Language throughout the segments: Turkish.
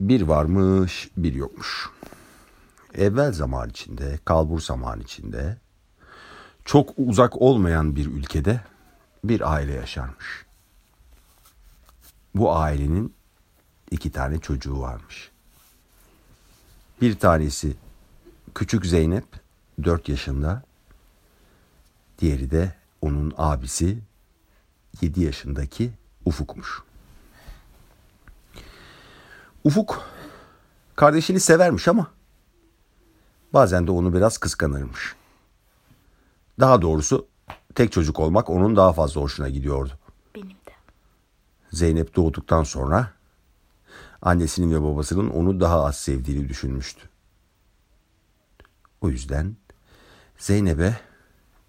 Bir varmış, bir yokmuş. Evvel zaman içinde, kalbur zaman içinde, çok uzak olmayan bir ülkede bir aile yaşarmış. Bu ailenin iki tane çocuğu varmış. Bir tanesi küçük Zeynep 4 yaşında. Diğeri de onun abisi 7 yaşındaki Ufuk'muş. Ufuk kardeşini severmiş ama bazen de onu biraz kıskanırmış. Daha doğrusu tek çocuk olmak onun daha fazla hoşuna gidiyordu. Benim de. Zeynep doğduktan sonra annesinin ve babasının onu daha az sevdiğini düşünmüştü. O yüzden Zeynep'e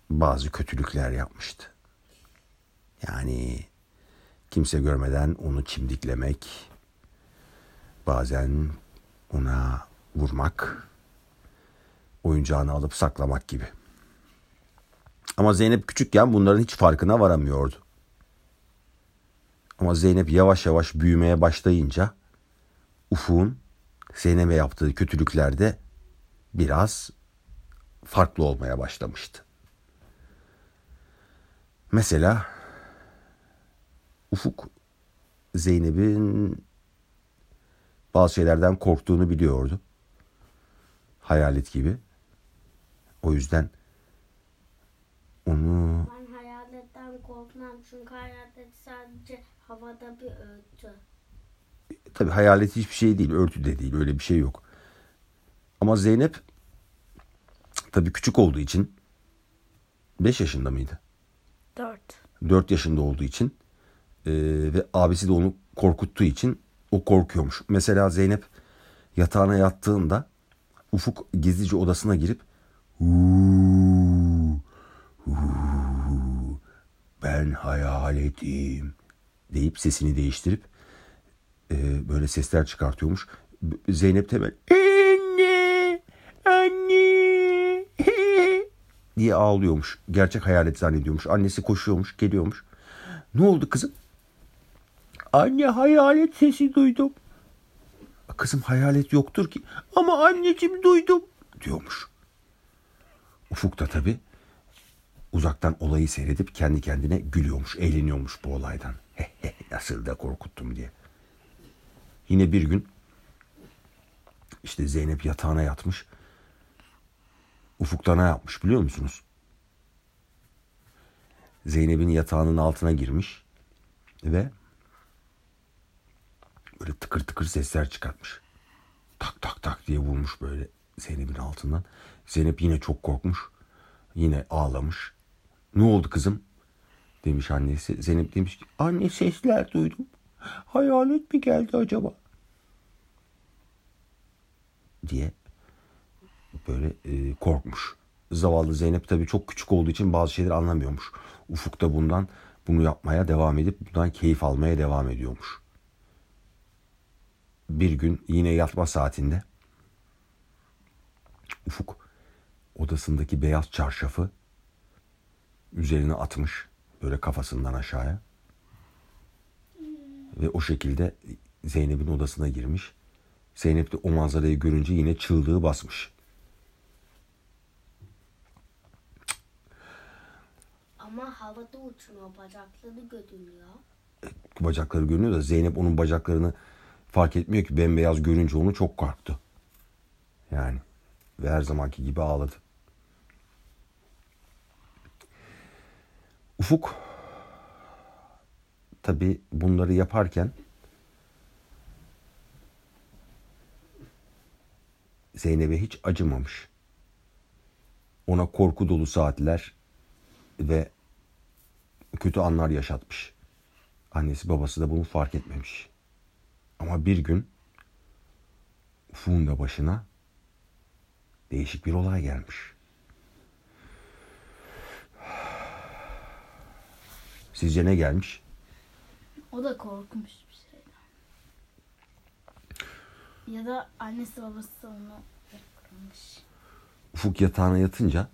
bazı kötülükler yapmıştı. Yani kimse görmeden onu çimdiklemek, bazen ona vurmak, oyuncağını alıp saklamak gibi. Ama Zeynep küçükken bunların hiç farkına varamıyordu. Ama Zeynep yavaş yavaş büyümeye başlayınca Ufuk'un Zeynep'e yaptığı kötülüklerde biraz farklı olmaya başlamıştı. Mesela Ufuk Zeynep'in bazı şeylerden korktuğunu biliyordu. Hayalet gibi. O yüzden onu Ben hayaletten korkmam çünkü hayalet sadece havada bir örtü. tabii hayalet hiçbir şey değil, örtü de değil, öyle bir şey yok. Ama Zeynep tabii küçük olduğu için 5 yaşında mıydı? Dört. 4 yaşında olduğu için e, ve abisi de onu korkuttuğu için o korkuyormuş. Mesela Zeynep yatağına yattığında Ufuk gizlice odasına girip "Huu, huu, ben hayaletim deyip sesini değiştirip e, böyle sesler çıkartıyormuş. Zeynep hemen anne anne diye ağlıyormuş. Gerçek hayalet zannediyormuş. Annesi koşuyormuş, geliyormuş. Ne oldu kızım? Anne hayalet sesi duydum. Kızım hayalet yoktur ki. Ama anneciğim duydum diyormuş. Ufuk da tabii uzaktan olayı seyredip kendi kendine gülüyormuş, eğleniyormuş bu olaydan. Nasıl da korkuttum diye. Yine bir gün işte Zeynep yatağına yatmış. Ufuk'ta ne yapmış biliyor musunuz? Zeynep'in yatağının altına girmiş ve böyle tıkır tıkır sesler çıkartmış. Tak tak tak diye vurmuş böyle Zeynep'in altından. Zeynep yine çok korkmuş. Yine ağlamış. Ne oldu kızım? Demiş annesi. Zeynep demiş ki anne sesler duydum. Hayalet mi geldi acaba? Diye böyle e, korkmuş. Zavallı Zeynep tabii çok küçük olduğu için bazı şeyleri anlamıyormuş. Ufuk da bundan bunu yapmaya devam edip bundan keyif almaya devam ediyormuş. Bir gün yine yatma saatinde Ufuk odasındaki beyaz çarşafı üzerine atmış böyle kafasından aşağıya. Ve o şekilde Zeynep'in odasına girmiş. Zeynep de o manzarayı görünce yine çığlığı basmış. Ama havada uçmuyor bacakları görünüyor. Bacakları görünüyor da Zeynep onun bacaklarını fark etmiyor ki bembeyaz görünce onu çok korktu. Yani ve her zamanki gibi ağladı. Ufuk tabi bunları yaparken Zeynep'e hiç acımamış. Ona korku dolu saatler ve kötü anlar yaşatmış. Annesi babası da bunu fark etmemiş. Ama bir gün Ufuk'un da başına değişik bir olay gelmiş. Sizce ne gelmiş? O da korkmuş bir şeyden. Ya da annesi babası onu yapmış. Ufuk yatağına yatınca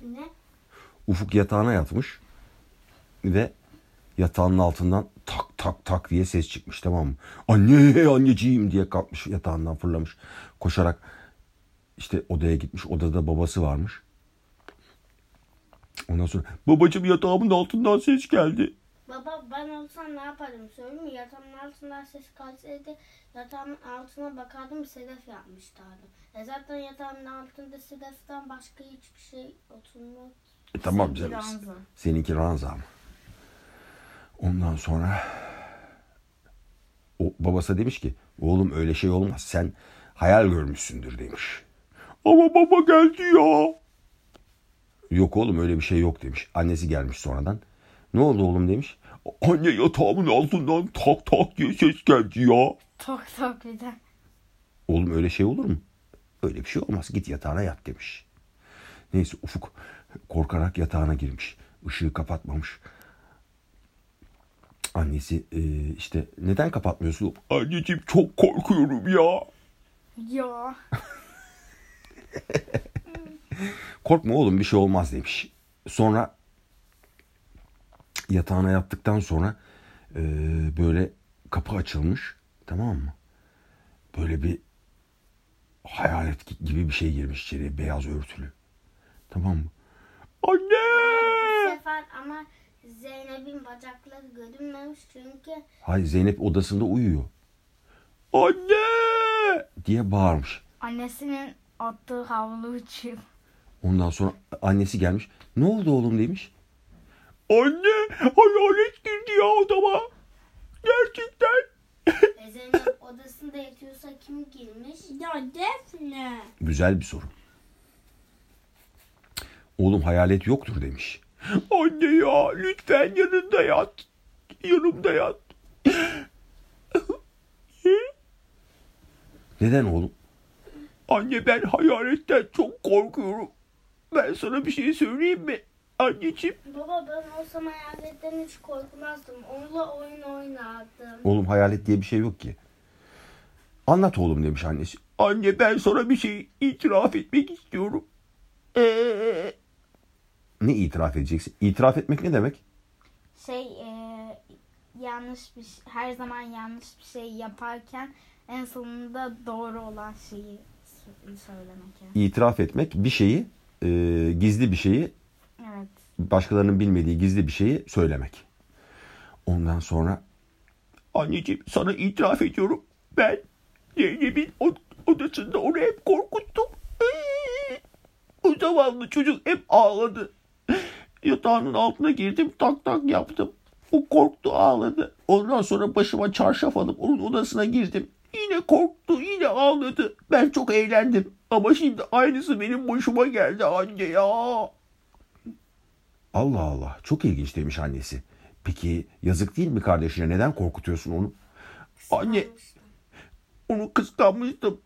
Ne? Ufuk yatağına yatmış ve yatağının altından tak tak tak diye ses çıkmış tamam mı? Anne anneciğim diye kalkmış yatağından fırlamış. Koşarak işte odaya gitmiş. Odada babası varmış. Ondan sonra babacığım yatağımın altından ses geldi. Baba ben olsam ne yapardım söyleyeyim mi? Yatağımın altından ses kalsaydı yatağımın altına bakardım sedef yapmışlardı. E zaten yatağımın altında sedeften başka hiçbir şey oturmuyor. E, tamam canım. ranza. Seninki ranza mı? Ondan sonra o babası demiş ki oğlum öyle şey olmaz sen hayal görmüşsündür demiş. Ama baba geldi ya. Yok oğlum öyle bir şey yok demiş. Annesi gelmiş sonradan. Ne oldu oğlum demiş. Anne yatağımın altından tak tak diye ses geldi ya. Tok tok bir de. Oğlum öyle şey olur mu? Öyle bir şey olmaz. Git yatağına yat demiş. Neyse Ufuk korkarak yatağına girmiş. Işığı kapatmamış. Annesi e, işte neden kapatmıyorsun? Anneciğim çok korkuyorum ya. Ya. Korkma oğlum bir şey olmaz demiş. Sonra yatağına yattıktan sonra e, böyle kapı açılmış. Tamam mı? Böyle bir hayalet gi- gibi bir şey girmiş içeriye beyaz örtülü. Tamam mı? Bu Anne! sefer ama Zeynep'in bacakları görünmemiş çünkü Hayır Zeynep odasında uyuyor. Anne! diye bağırmış. Annesinin attığı havlu uçuyor. Ondan sonra annesi gelmiş. Ne oldu oğlum demiş. Anne hayalet girdi ya odama. Gerçekten. e, Zeynep odasında yatıyorsa kim girmiş? Ya Defne. Güzel bir soru. Oğlum hayalet yoktur demiş. Anne ya lütfen yanında yat. Yanımda yat. Neden oğlum? Anne ben hayaletten çok korkuyorum. Ben sana bir şey söyleyeyim mi? Anneciğim. Baba ben olsam hayaletten hiç korkmazdım. Onunla oyun oynardım. Oğlum hayalet diye bir şey yok ki. Anlat oğlum demiş annesi. Anne ben sana bir şey itiraf etmek istiyorum. Ee? Ne itiraf edeceksin? İtiraf etmek ne demek? Şey e, yanlış bir şey- her zaman yanlış bir şey yaparken en sonunda doğru olan şeyi sö- söylemek yani. İtiraf etmek bir şeyi, e, gizli bir şeyi, Evet. başkalarının bilmediği gizli bir şeyi söylemek. Ondan sonra anneciğim sana itiraf ediyorum. Ben Zeynep'in od- odasında onu hep korkuttum. Ee, O zavallı çocuk hep ağladı. Yatağının altına girdim tak tak yaptım. O korktu ağladı. Ondan sonra başıma çarşaf alıp onun odasına girdim. Yine korktu yine ağladı. Ben çok eğlendim. Ama şimdi aynısı benim başıma geldi anne ya. Allah Allah çok ilginç demiş annesi. Peki yazık değil mi kardeşine neden korkutuyorsun onu? Anne onu kıskanmıştım.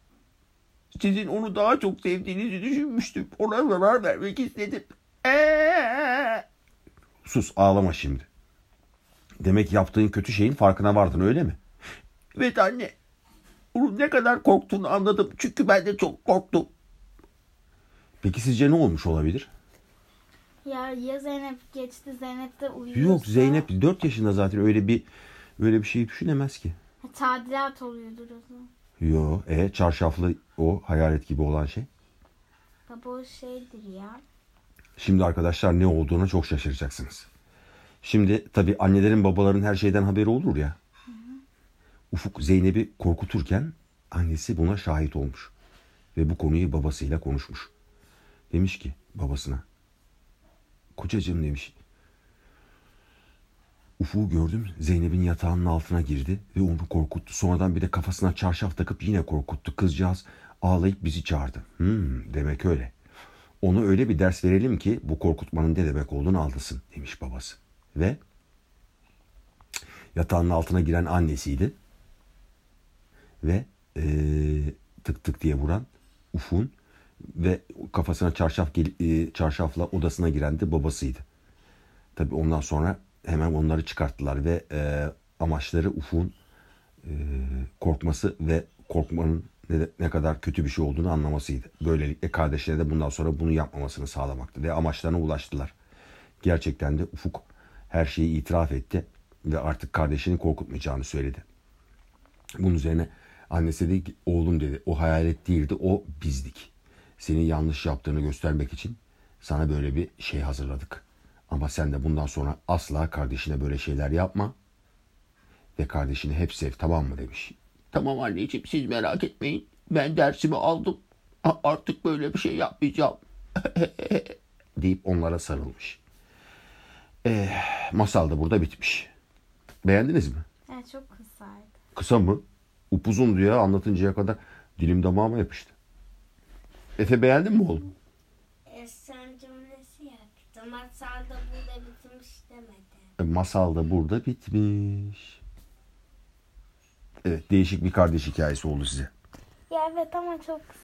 Sizin onu daha çok sevdiğinizi düşünmüştüm. Ona zarar vermek istedim. Ee! Sus ağlama şimdi. Demek yaptığın kötü şeyin farkına vardın öyle mi? Evet anne. Onun ne kadar korktuğunu anladım. Çünkü ben de çok korktum. Peki sizce ne olmuş olabilir? Ya ya Zeynep geçti Zeynep de uyuyorsa. Yok Zeynep 4 yaşında zaten öyle bir öyle bir şey düşünemez ki. Ha, Tadilat oluyordur o zaman. Yo, e çarşaflı o hayalet gibi olan şey. Baba o şeydir ya. Şimdi arkadaşlar ne olduğuna çok şaşıracaksınız. Şimdi tabii annelerin babaların her şeyden haberi olur ya. Ufuk Zeynep'i korkuturken annesi buna şahit olmuş. Ve bu konuyu babasıyla konuşmuş. Demiş ki babasına. Kocacığım demiş. Ufuk'u gördüm Zeynep'in yatağının altına girdi ve onu korkuttu. Sonradan bir de kafasına çarşaf takıp yine korkuttu. Kızcağız ağlayıp bizi çağırdı. Hmm, demek öyle. Onu öyle bir ders verelim ki bu korkutmanın ne demek olduğunu aldısın demiş babası. Ve yatağının altına giren annesiydi. Ve eee, tık tık diye vuran Ufuk'un ve kafasına çarşaf eee, çarşafla odasına giren de babasıydı. Tabii ondan sonra hemen onları çıkarttılar ve eee, amaçları Ufuk'un eee, korkması ve korkmanın ne, kadar kötü bir şey olduğunu anlamasıydı. Böylelikle kardeşleri de bundan sonra bunu yapmamasını sağlamaktı ve amaçlarına ulaştılar. Gerçekten de Ufuk her şeyi itiraf etti Ve artık kardeşini korkutmayacağını söyledi. Bunun üzerine annesi dedi ki oğlum dedi o hayalet değildi o bizdik. Senin yanlış yaptığını göstermek için sana böyle bir şey hazırladık. Ama sen de bundan sonra asla kardeşine böyle şeyler yapma. Ve kardeşini hep sev tamam mı demiş. Tamam anneciğim siz merak etmeyin. Ben dersimi aldım. Artık böyle bir şey yapmayacağım. deyip onlara sarılmış. Eh, masal da burada bitmiş. Beğendiniz mi? Evet çok kısaydı. Kısa mı? Upuzun diye anlatıncaya kadar dilim damağıma yapıştı. Efe beğendin mi oğlum? E, son cümlesi yaptı. Masal da burada bitmiş demedi. E, Masal da burada bitmiş. Evet değişik bir kardeş hikayesi oldu size. Ya evet ama çok